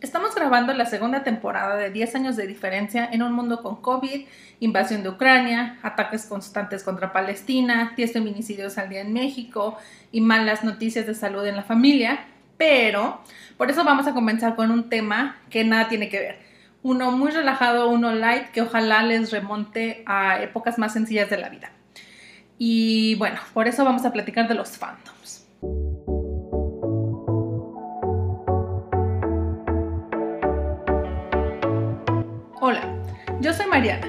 Estamos grabando la segunda temporada de 10 años de diferencia en un mundo con COVID, invasión de Ucrania, ataques constantes contra Palestina, 10 feminicidios al día en México y malas noticias de salud en la familia. Pero por eso vamos a comenzar con un tema que nada tiene que ver. Uno muy relajado, uno light, que ojalá les remonte a épocas más sencillas de la vida. Y bueno, por eso vamos a platicar de los fandoms. Hola, yo soy Mariana.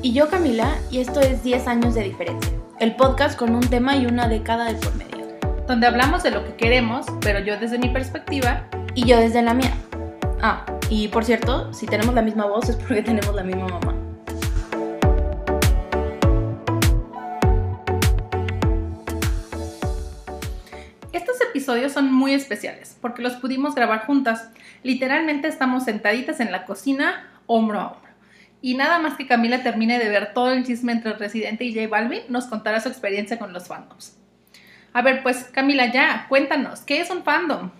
Y yo Camila, y esto es 10 años de diferencia, el podcast con un tema y una década de por medio. Donde hablamos de lo que queremos, pero yo desde mi perspectiva. Y yo desde la mía. Ah, y por cierto, si tenemos la misma voz es porque tenemos la misma mamá. Estos episodios son muy especiales porque los pudimos grabar juntas. Literalmente estamos sentaditas en la cocina hombro a hombro. Y nada más que Camila termine de ver todo el chisme entre Residente y J Balvin, nos contará su experiencia con los fandoms. A ver, pues Camila, ya, cuéntanos, ¿qué es un fandom?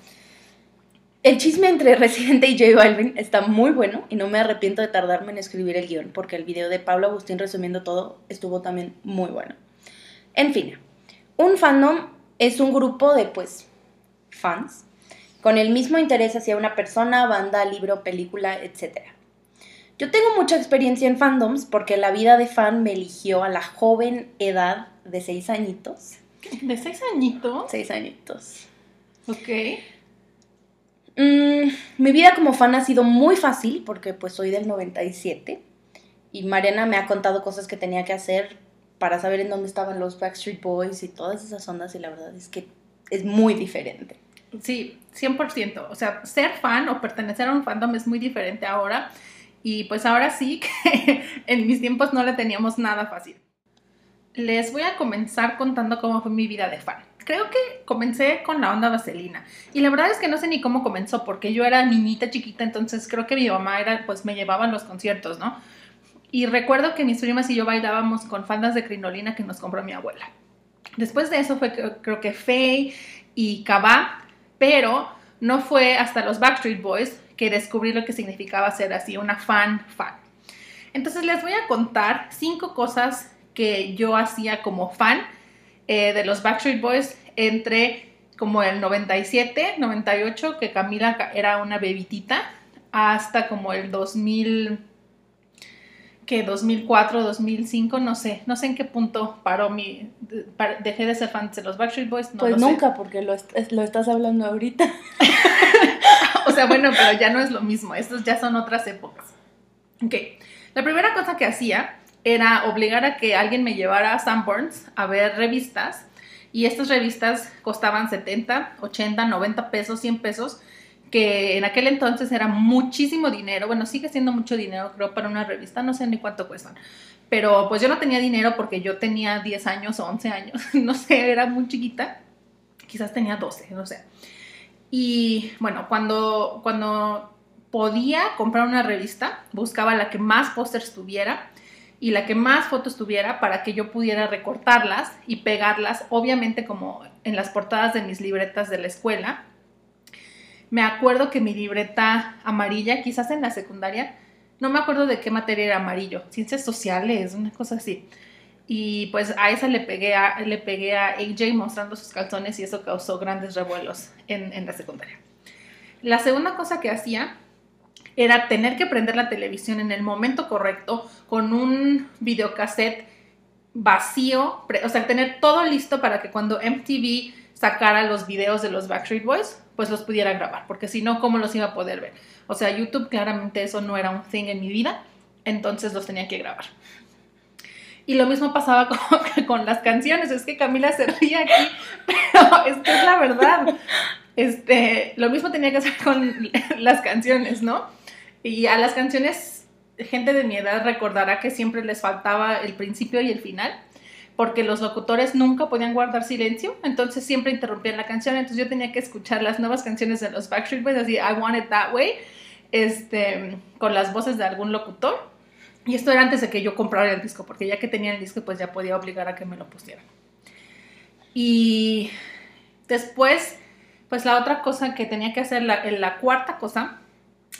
El chisme entre Residente y J Balvin está muy bueno y no me arrepiento de tardarme en escribir el guion porque el video de Pablo Agustín resumiendo todo estuvo también muy bueno. En fin, un fandom es un grupo de, pues, fans con el mismo interés hacia una persona, banda, libro, película, etcétera. Yo tengo mucha experiencia en fandoms porque la vida de fan me eligió a la joven edad de seis añitos. ¿De seis añitos? Seis añitos. Ok. Mm, mi vida como fan ha sido muy fácil porque pues soy del 97 y Mariana me ha contado cosas que tenía que hacer para saber en dónde estaban los Backstreet Boys y todas esas ondas y la verdad es que es muy diferente. Sí, 100%. O sea, ser fan o pertenecer a un fandom es muy diferente ahora y pues ahora sí que en mis tiempos no le teníamos nada fácil. Les voy a comenzar contando cómo fue mi vida de fan. Creo que comencé con la onda vaselina. Y la verdad es que no sé ni cómo comenzó, porque yo era niñita chiquita, entonces creo que mi mamá era, pues me llevaba a los conciertos, ¿no? Y recuerdo que mis primas y yo bailábamos con faldas de crinolina que nos compró mi abuela. Después de eso fue creo que Faye y Cabá, pero no fue hasta los Backstreet Boys que descubrí lo que significaba ser así, una fan fan. Entonces les voy a contar cinco cosas que yo hacía como fan eh, de los Backstreet Boys entre como el 97, 98, que Camila era una bebitita, hasta como el 2000, que 2004, 2005, no sé, no sé en qué punto paró mi, dejé de ser fan de los Backstreet Boys. pues nunca, porque lo, lo estás hablando ahorita. o sea, bueno, pero ya no es lo mismo, estos ya son otras épocas. Ok, la primera cosa que hacía era obligar a que alguien me llevara a Sanborns a ver revistas y estas revistas costaban 70, 80, 90 pesos, 100 pesos, que en aquel entonces era muchísimo dinero, bueno, sigue siendo mucho dinero creo para una revista, no sé ni cuánto cuestan, pero pues yo no tenía dinero porque yo tenía 10 años o 11 años, no sé, era muy chiquita, quizás tenía 12, no sé. Y bueno, cuando, cuando podía comprar una revista, buscaba la que más pósters tuviera y la que más fotos tuviera para que yo pudiera recortarlas y pegarlas, obviamente como en las portadas de mis libretas de la escuela. Me acuerdo que mi libreta amarilla, quizás en la secundaria, no me acuerdo de qué materia era amarillo, ciencias sociales, una cosa así. Y pues a esa le pegué a, le pegué a AJ mostrando sus calzones y eso causó grandes revuelos en, en la secundaria. La segunda cosa que hacía era tener que prender la televisión en el momento correcto con un videocassette vacío, o sea, tener todo listo para que cuando MTV sacara los videos de los Backstreet Boys, pues los pudiera grabar, porque si no, ¿cómo los iba a poder ver? O sea, YouTube claramente eso no era un thing en mi vida, entonces los tenía que grabar. Y lo mismo pasaba con, con, las canciones. Es que Camila se ríe aquí, pero es que es la verdad. Este, lo mismo tenía que hacer con las canciones, ¿no? Y a las canciones, gente de mi edad recordará que siempre les faltaba el principio y el final, porque los locutores nunca podían guardar silencio, entonces siempre interrumpían la canción, entonces yo tenía que escuchar las nuevas canciones de los Backstreet Boys, así, I Want It That Way, este, con las voces de algún locutor y esto era antes de que yo comprara el disco, porque ya que tenía el disco, pues ya podía obligar a que me lo pusieran. Y después, pues la otra cosa que tenía que hacer, la, la cuarta cosa,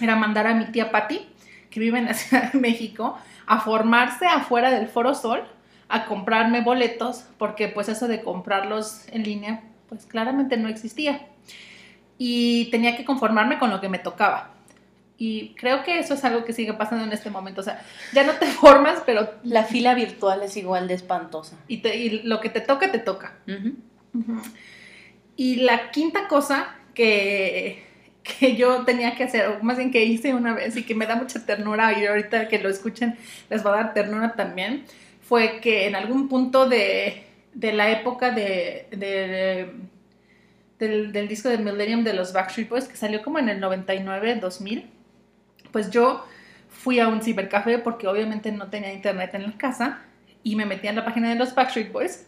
era mandar a mi tía Patty, que vive en la Ciudad de México, a formarse afuera del Foro Sol, a comprarme boletos, porque pues eso de comprarlos en línea, pues claramente no existía. Y tenía que conformarme con lo que me tocaba. Y creo que eso es algo que sigue pasando en este momento. O sea, ya no te formas, pero... La fila virtual es igual de espantosa. Y, te- y lo que te toca, te toca. Y la quinta cosa que, que yo tenía que hacer, o más bien que hice una vez y que me da mucha ternura y ahorita que lo escuchen les va a dar ternura también, fue que en algún punto de, de la época de, de- del, del disco de Millennium de los Backstreet Boys, que salió como en el 99, 2000, pues yo fui a un cibercafé porque obviamente no tenía internet en la casa y me metí en la página de los Backstreet Boys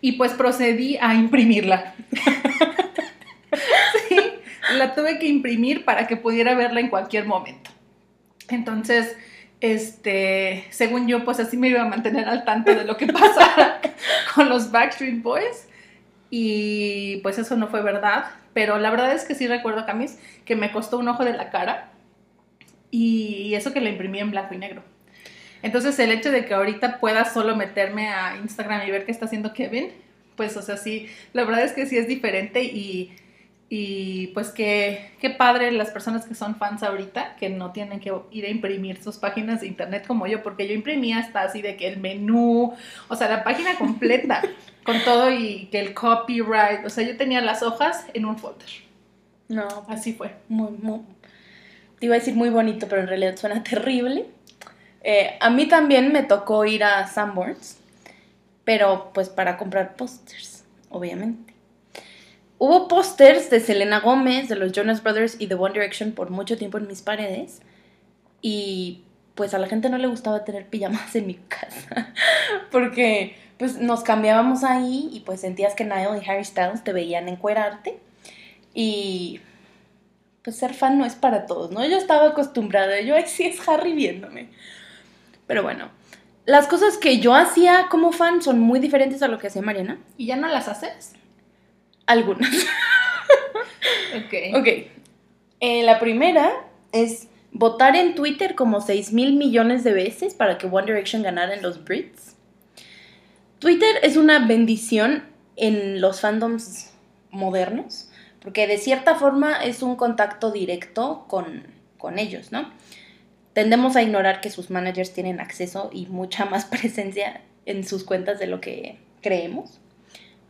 y pues procedí a imprimirla. sí, la tuve que imprimir para que pudiera verla en cualquier momento. Entonces, este, según yo, pues así me iba a mantener al tanto de lo que pasara con los Backstreet Boys. Y pues eso no fue verdad. Pero la verdad es que sí recuerdo, Camis, que me costó un ojo de la cara. Y eso que la imprimí en blanco y negro. Entonces el hecho de que ahorita pueda solo meterme a Instagram y ver qué está haciendo Kevin, pues o sea, sí, la verdad es que sí es diferente y, y pues que qué padre las personas que son fans ahorita, que no tienen que ir a imprimir sus páginas de internet como yo, porque yo imprimía hasta así de que el menú, o sea, la página completa, con todo y que el copyright, o sea, yo tenía las hojas en un folder, No, así fue. muy, muy, te iba a decir muy bonito, pero en realidad suena terrible. Eh, a mí también me tocó ir a Sanborns, pero pues para comprar pósters, obviamente. Hubo pósters de Selena Gómez, de los Jonas Brothers y de One Direction por mucho tiempo en mis paredes. Y pues a la gente no le gustaba tener pijamas en mi casa. Porque pues nos cambiábamos ahí y pues sentías que Niall y Harry Styles te veían encuerarte. Y pues ser fan no es para todos, ¿no? Yo estaba acostumbrada, yo, ay, sí es Harry viéndome. Pero bueno, las cosas que yo hacía como fan son muy diferentes a lo que hacía Mariana. ¿Y ya no las haces? Algunas. Ok. ok. Eh, la primera es votar en Twitter como 6 mil millones de veces para que One Direction ganara en los Brits. Twitter es una bendición en los fandoms modernos, porque de cierta forma es un contacto directo con, con ellos, ¿no? Tendemos a ignorar que sus managers tienen acceso y mucha más presencia en sus cuentas de lo que creemos,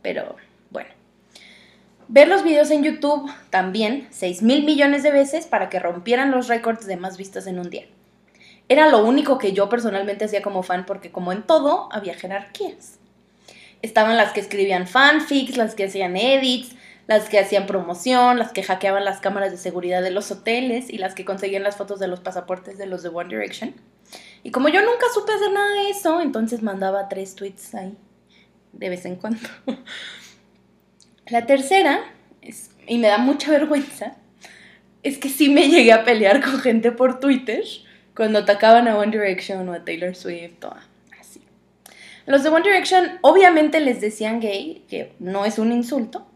pero bueno. Ver los videos en YouTube también 6 mil millones de veces para que rompieran los récords de más vistas en un día. Era lo único que yo personalmente hacía como fan porque como en todo había jerarquías. Estaban las que escribían fanfics, las que hacían edits, las que hacían promoción, las que hackeaban las cámaras de seguridad de los hoteles y las que conseguían las fotos de los pasaportes de los de One Direction. Y como yo nunca supe hacer nada de eso, entonces mandaba tres tweets ahí de vez en cuando. La tercera, es, y me da mucha vergüenza, es que sí me llegué a pelear con gente por Twitter cuando atacaban a One Direction o a Taylor Swift o así. Los de One Direction obviamente les decían gay, que no es un insulto,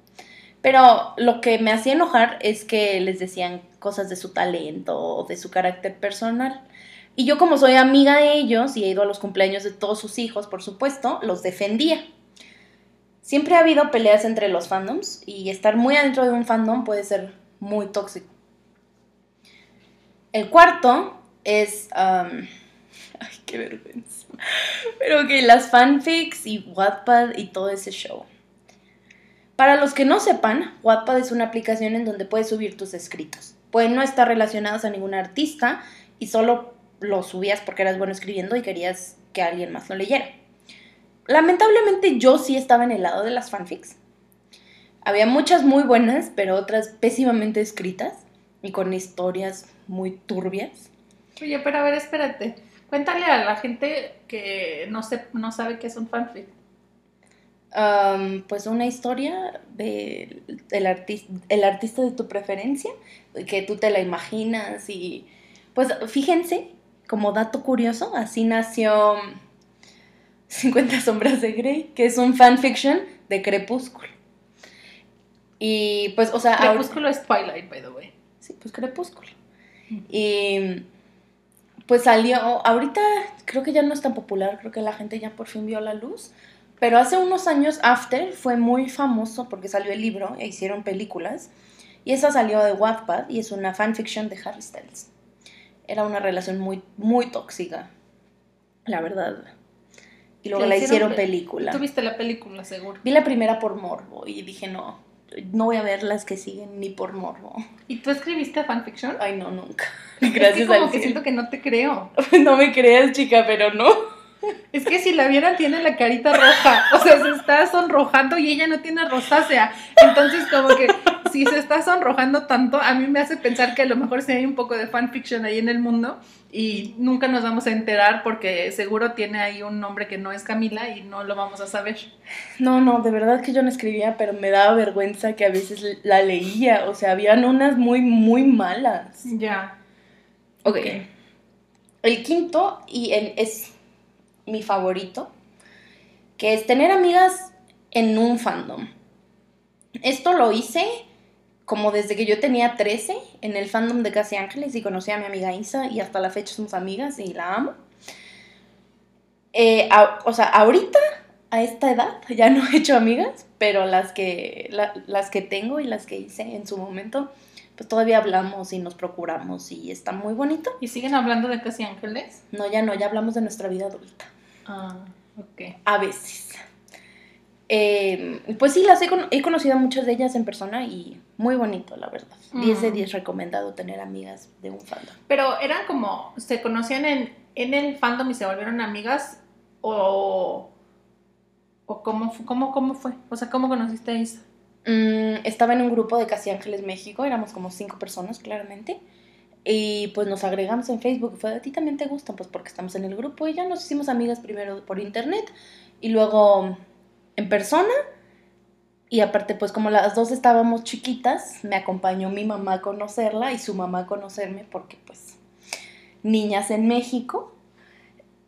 pero lo que me hacía enojar es que les decían cosas de su talento o de su carácter personal. Y yo como soy amiga de ellos y he ido a los cumpleaños de todos sus hijos, por supuesto, los defendía. Siempre ha habido peleas entre los fandoms y estar muy adentro de un fandom puede ser muy tóxico. El cuarto es... um, ay, qué vergüenza. Pero que las fanfics y Wattpad y todo ese show. Para los que no sepan, Wattpad es una aplicación en donde puedes subir tus escritos. Pueden no estar relacionados a ningún artista y solo los subías porque eras bueno escribiendo y querías que alguien más lo leyera. Lamentablemente yo sí estaba en el lado de las fanfics. Había muchas muy buenas, pero otras pésimamente escritas y con historias muy turbias. Oye, pero a ver, espérate. Cuéntale a la gente que no, se, no sabe qué es un fanfic. Um, pues una historia de el, artis el artista de tu preferencia, que tú te la imaginas y pues fíjense, como dato curioso, así nació 50 sombras de Grey, que es un fanfiction de Crepúsculo. Y pues, o sea, Crepúsculo es Twilight, by the way. Sí, pues Crepúsculo. Y pues salió, ahorita creo que ya no es tan popular, creo que la gente ya por fin vio la luz, pero hace unos años After fue muy famoso porque salió el libro e hicieron películas. Y esa salió de Wattpad y es una fanfiction de Harry Styles. Era una relación muy, muy tóxica, la verdad. Y luego la hicieron hicieron pe- película. Tú viste la película, seguro. Vi la primera por morbo y dije, no, no voy a ver las que siguen ni por morbo. ¿Y tú escribiste fanfiction? Ay, no, nunca. es que Gracias como al que cielo. siento que no te creo. No me creas, chica, pero no. Es que si la vieran tiene la carita roja, o sea, se está sonrojando y ella no tiene rosácea. Entonces, como que si se está sonrojando tanto, a mí me hace pensar que a lo mejor sí hay un poco de fanfiction ahí en el mundo y nunca nos vamos a enterar porque seguro tiene ahí un nombre que no es Camila y no lo vamos a saber. No, no, de verdad que yo no escribía, pero me daba vergüenza que a veces la leía. O sea, habían unas muy, muy malas. Ya. Ok. El quinto, y el, es mi favorito, que es tener amigas en un fandom. Esto lo hice como desde que yo tenía 13 en el fandom de Casi Ángeles y conocí a mi amiga Isa y hasta la fecha somos amigas y la amo. Eh, a- o sea, ahorita, a esta edad, ya no he hecho amigas, pero las que, la- las que tengo y las que hice en su momento, pues todavía hablamos y nos procuramos y está muy bonito. ¿Y siguen hablando de Casi Ángeles? No, ya no, ya hablamos de nuestra vida adulta. Ah, ok. A veces. Eh, pues sí, las he, cono- he conocido a muchas de ellas en persona y muy bonito, la verdad. 10 de Mm. 10 recomendado tener amigas de un fandom. Pero eran como, se conocían en, en el fandom y se volvieron amigas o, o cómo, cómo, cómo fue, o sea, ¿cómo conociste a Isa? Mm, estaba en un grupo de Casi Ángeles México, éramos como cinco personas, claramente. Y pues nos agregamos en Facebook. Fue, a ti también te gustan, pues porque estamos en el grupo. Y ya nos hicimos amigas primero por internet y luego en persona. Y aparte, pues como las dos estábamos chiquitas, me acompañó mi mamá a conocerla y su mamá a conocerme porque pues niñas en México.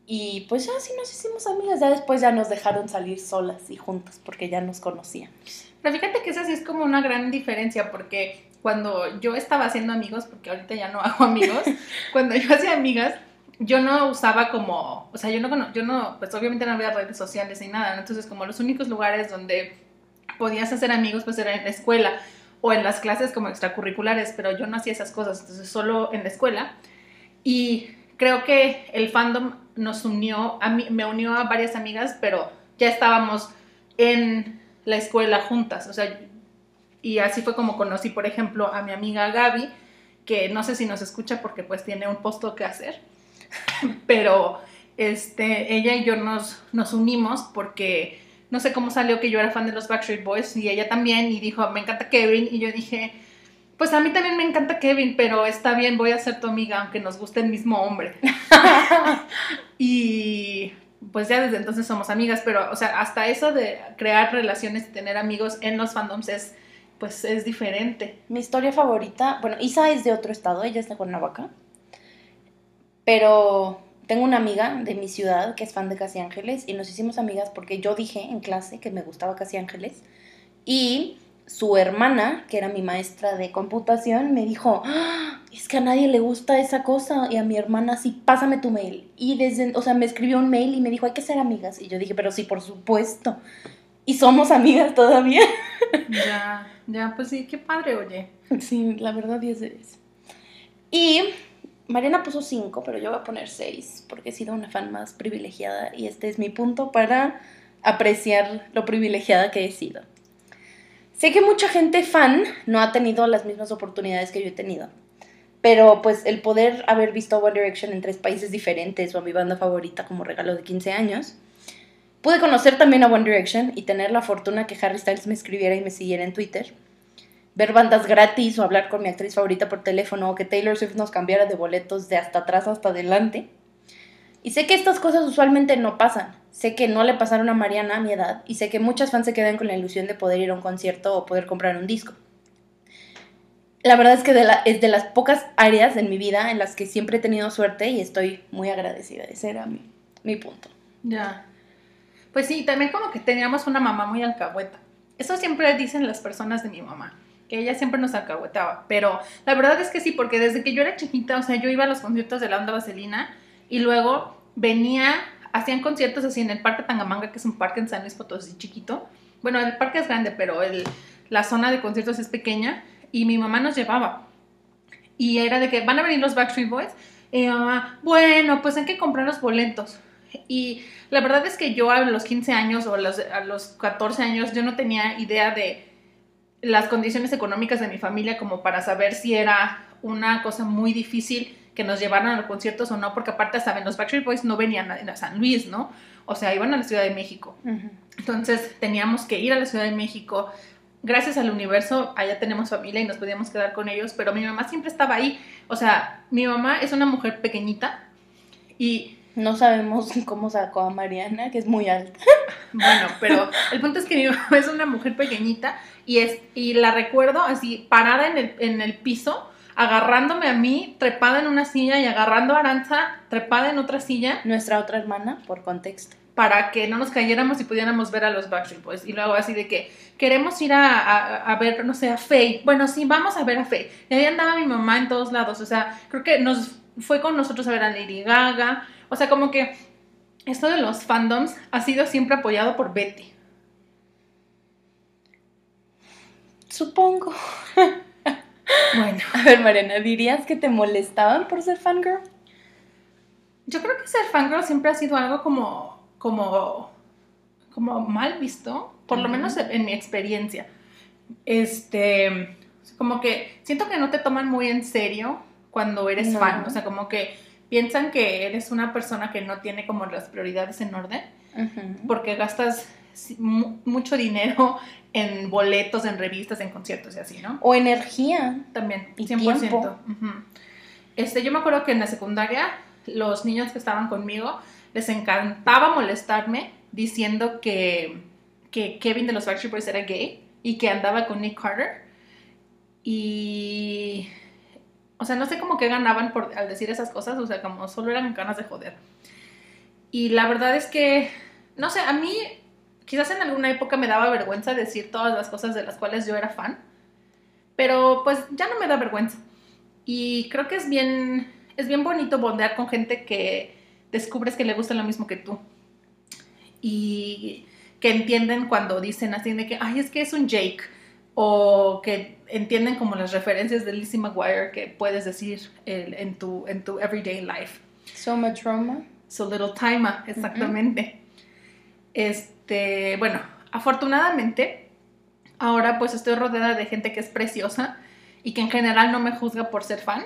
Y pues ya sí nos hicimos amigas. Ya después ya nos dejaron salir solas y juntas porque ya nos conocían. Pero fíjate que esa sí es como una gran diferencia porque cuando yo estaba haciendo amigos, porque ahorita ya no hago amigos, cuando yo hacía amigas, yo no usaba como, o sea, yo no, yo no, pues obviamente no había redes sociales ni nada, ¿no? entonces como los únicos lugares donde podías hacer amigos pues era en la escuela o en las clases como extracurriculares, pero yo no hacía esas cosas, entonces solo en la escuela. Y creo que el fandom nos unió, a mí, me unió a varias amigas, pero ya estábamos en la escuela juntas, o sea, y así fue como conocí, por ejemplo, a mi amiga Gaby, que no sé si nos escucha porque pues tiene un posto que hacer, pero este, ella y yo nos, nos unimos porque no sé cómo salió que yo era fan de los Backstreet Boys y ella también y dijo, me encanta Kevin y yo dije, pues a mí también me encanta Kevin, pero está bien, voy a ser tu amiga aunque nos guste el mismo hombre. y pues ya desde entonces somos amigas, pero o sea, hasta eso de crear relaciones y tener amigos en los fandoms es pues es diferente. Mi historia favorita, bueno, Isa es de otro estado, ella es de Cuernavaca, pero tengo una amiga de mi ciudad que es fan de Casi Ángeles y nos hicimos amigas porque yo dije en clase que me gustaba Casi Ángeles y su hermana, que era mi maestra de computación, me dijo, "Ah, es que a nadie le gusta esa cosa y a mi hermana sí, pásame tu mail. Y desde, o sea, me escribió un mail y me dijo, hay que ser amigas. Y yo dije, pero sí, por supuesto. Y somos amigas todavía. Ya, ya, pues sí, qué padre, oye. Sí, la verdad 10 de 10. Y Mariana puso 5, pero yo voy a poner 6 porque he sido una fan más privilegiada y este es mi punto para apreciar lo privilegiada que he sido. Sé que mucha gente fan no ha tenido las mismas oportunidades que yo he tenido, pero pues el poder haber visto One Direction en tres países diferentes o a mi banda favorita como regalo de 15 años, pude conocer también a One Direction y tener la fortuna que Harry Styles me escribiera y me siguiera en Twitter ver bandas gratis o hablar con mi actriz favorita por teléfono o que Taylor Swift nos cambiara de boletos de hasta atrás hasta adelante. Y sé que estas cosas usualmente no pasan. Sé que no le pasaron a Mariana a mi edad y sé que muchas fans se quedan con la ilusión de poder ir a un concierto o poder comprar un disco. La verdad es que es de las pocas áreas en mi vida en las que siempre he tenido suerte y estoy muy agradecida. Ese era mi, mi punto. Ya. Pues sí, también como que teníamos una mamá muy alcahueta. Eso siempre dicen las personas de mi mamá. que ella siempre nos alcahuetaba. Pero la verdad es que sí, porque desde que yo era chiquita, o sea, yo iba a los conciertos de la onda vaselina y luego venía, hacían conciertos así en el Parque Tangamanga, que es un parque en San Luis Potosí chiquito. Bueno, el parque es grande, pero el, la zona de conciertos es pequeña y mi mamá nos llevaba. Y era de que van a venir los Backstreet Boys. Y mi mamá, bueno, pues hay que comprar los boletos. Y la verdad es que yo a los 15 años o a los, a los 14 años yo no tenía idea de las condiciones económicas de mi familia como para saber si era una cosa muy difícil que nos llevaran a los conciertos o no, porque aparte, saben, los Backstreet Boys no venían a, San Luis, ¿no? O sea, iban a la Ciudad de México. Entonces teníamos que ir a la Ciudad de México. Gracias al universo, allá tenemos familia y nos podíamos quedar con ellos, pero mi mamá siempre estaba ahí. O sea, mi mamá es una mujer pequeñita y no sabemos cómo sacó a Mariana, que es muy alta. Bueno, pero el punto es que mi mamá es una mujer pequeñita y, es, y la recuerdo así, parada en el, en el piso, agarrándome a mí, trepada en una silla y agarrando a Aranza, trepada en otra silla. Nuestra otra hermana, por contexto. Para que no nos cayéramos y pudiéramos ver a los Backstreet Boys. Y luego así de que queremos ir a, a, ver, no sé, a Faye. Bueno, sí, vamos a ver a Faye. Y ahí andaba mi mamá en todos lados. O sea, creo que nos fue con nosotros a ver a Lady Gaga. O sea, como que esto de los fandoms ha sido siempre apoyado por Betty. Supongo. bueno. A ver, Mariana, ¿dirías que te molestaban por ser fangirl? Yo creo que ser fangirl siempre ha sido algo como, como, como mal visto, por lo menos en mi experiencia. Este, como que siento que no te toman muy en serio cuando eres fan, o sea, como que piensan que eres una persona que no tiene como las prioridades en orden, porque gastas mucho dinero en boletos, en revistas, en conciertos y así, ¿no? O energía. También, y 100%. este, yo me acuerdo que en la secundaria los niños que estaban conmigo les encantaba molestarme diciendo que, que Kevin de los Backstreet Boys era gay y que andaba con Nick Carter. Y o sea, no sé cómo que ganaban por, al decir esas cosas, o sea, como solo eran ganas de joder. Y la verdad es que, no sé, a mí quizás en alguna época me daba vergüenza decir todas las cosas de las cuales yo era fan, pero pues ya no me da vergüenza. Y creo que es bien, es bien bonito bondear con gente que descubres que le gusta lo mismo que tú. Y que entienden cuando dicen así de que, ay, es que es un Jake o que entienden como las referencias de Lizzie McGuire que puedes decir en, tu, en tu everyday life. So much Roma. So little time, exactamente. Este, bueno, afortunadamente, ahora pues estoy rodeada de gente que es preciosa y que en general no me juzga por ser fan.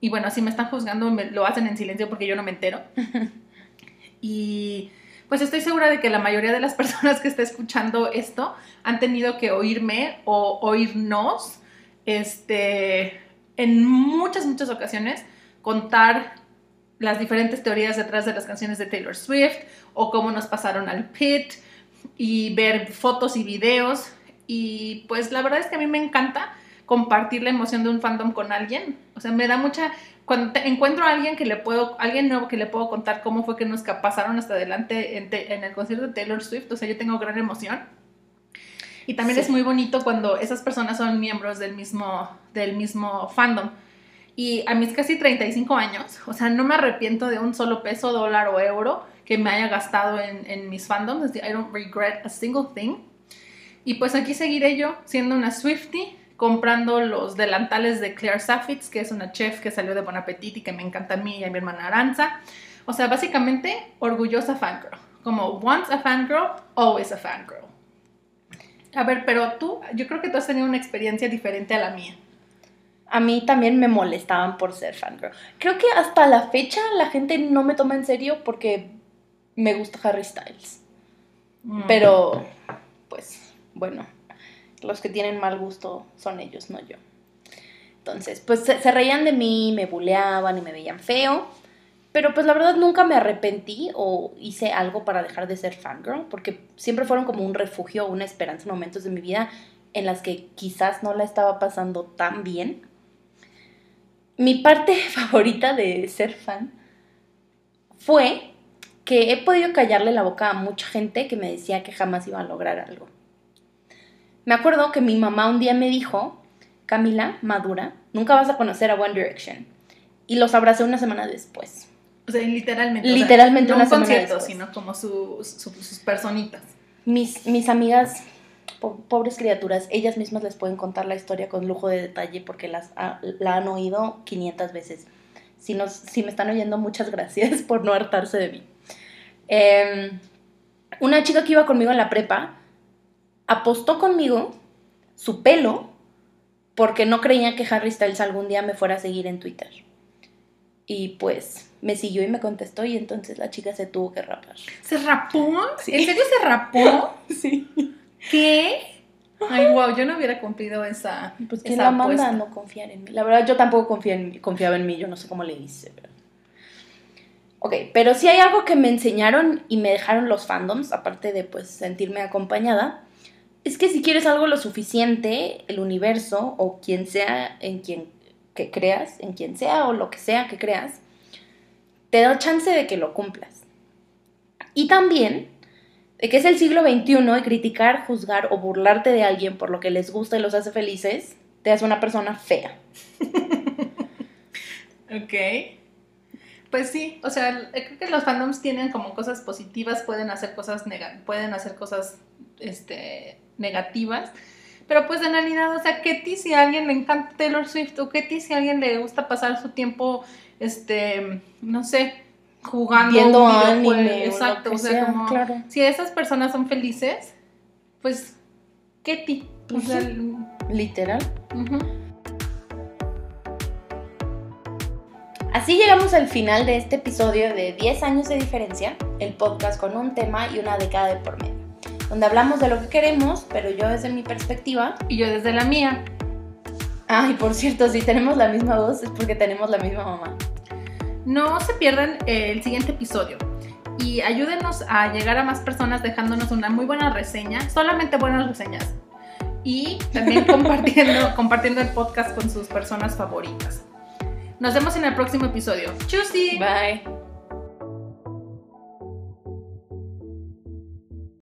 Y bueno, si me están juzgando, me, lo hacen en silencio porque yo no me entero. y pues estoy segura de que la mayoría de las personas que está escuchando esto han tenido que oírme o oírnos este, en muchas, muchas ocasiones contar las diferentes teorías detrás de las canciones de Taylor Swift o cómo nos pasaron al pit y ver fotos y videos. Y pues la verdad es que a mí me encanta compartir la emoción de un fandom con alguien. O sea, me da mucha cuando encuentro a alguien que le puedo, alguien nuevo que le puedo contar cómo fue que nos pasaron hasta adelante en, el concierto de Taylor Swift, o sea, yo tengo gran emoción. Y también es muy bonito cuando esas personas son miembros del mismo, del mismo fandom. Y a mis casi 35 años, o sea, no me arrepiento de un solo peso, dólar o euro que me haya gastado en, en mis fandoms. I don't regret a single thing. Y pues aquí seguiré yo siendo una Swiftie comprando los delantales de Claire Saffitz, que es una chef que salió de Bon Appetit y que me encanta a mí y a mi hermana Aranza. O sea, básicamente, orgullosa fangirl. Como once a fangirl, always a fangirl. A ver, pero tú, yo creo que tú has tenido una experiencia diferente a la mía. A mí también me molestaban por ser fangirl. Creo que hasta la fecha la gente no me toma en serio porque me gusta Harry Styles. Mm. Pero, pues, bueno, los que tienen mal gusto son ellos, no yo. Entonces, pues se, reían de mí, me buleaban y me veían feo. Pero pues la verdad nunca me arrepentí o hice algo para dejar de ser fangirl, porque siempre fueron como un refugio, una esperanza en momentos de mi vida en las que quizás no la estaba pasando tan bien. Mi parte favorita de ser fan fue que he podido callarle la boca a mucha gente que me decía que jamás iba a lograr algo. Me acuerdo que mi mamá un día me dijo Camila, madura, nunca vas a conocer a One Direction. Y los abracé una semana después. O sea, literalmente. Literalmente o sea, no una un semana después. sino como su- su- sus personitas. Mis, mis amigas, po- pobres criaturas, ellas mismas les pueden contar la historia con lujo de detalle porque las ha- la han oído 500 veces. Si, nos, si me están oyendo, muchas gracias por no hartarse de mí. Em, una chica que iba conmigo en la prepa apostó conmigo su pelo porque no creía que Harry Styles algún día me fuera a seguir en Twitter. Y pues me siguió y me contestó y entonces la chica se tuvo que rapar. ¿Se rapó? Sí. ¿En serio se rapó? Sí. ¿Qué? Ay, wow, yo no hubiera cumplido esa. Pues quién esa la manda apuesta. a no confiar en mí. La verdad, yo tampoco confía en confiaba en mí, yo no sé cómo le hice. Pero... Ok, pero si hay algo que me enseñaron y me dejaron los fandoms, aparte de pues sentirme acompañada, es que si quieres algo lo suficiente, el universo o quien sea en quien que creas, en quien sea o lo que sea que creas, te da chance de que lo cumplas. Y también que es el siglo XXI y criticar, juzgar o burlarte de alguien por lo que les gusta y los hace felices, te hace una persona fea. Ok. Pues sí, o sea, creo que los fandoms tienen como cosas positivas, pueden hacer cosas nega pueden hacer cosas este, negativas. Pero pues en realidad, o sea, ¿qué ti si a alguien le encanta Taylor Swift? ¿O qué ti si a alguien le gusta pasar su tiempo, este, no sé, jugando Viendo anime Exacto, o sea, sea, como claro. si esas personas son felices, pues, ¿qué ti? O Pues sea, sí. Literal. Así llegamos al final de este episodio de 10 años de diferencia, el podcast con un tema y una década de por medio, donde hablamos de lo que queremos, pero yo desde mi perspectiva. Y yo desde la mía. Ay, por cierto, si tenemos la misma voz es porque tenemos la misma mamá. No se pierdan el siguiente episodio y ayúdenos a llegar a más personas dejándonos una muy buena reseña, solamente buenas reseñas. Y también compartiendo, compartiendo el podcast con sus personas favoritas. Nos vemos en el próximo episodio. ¡Chusi! Bye.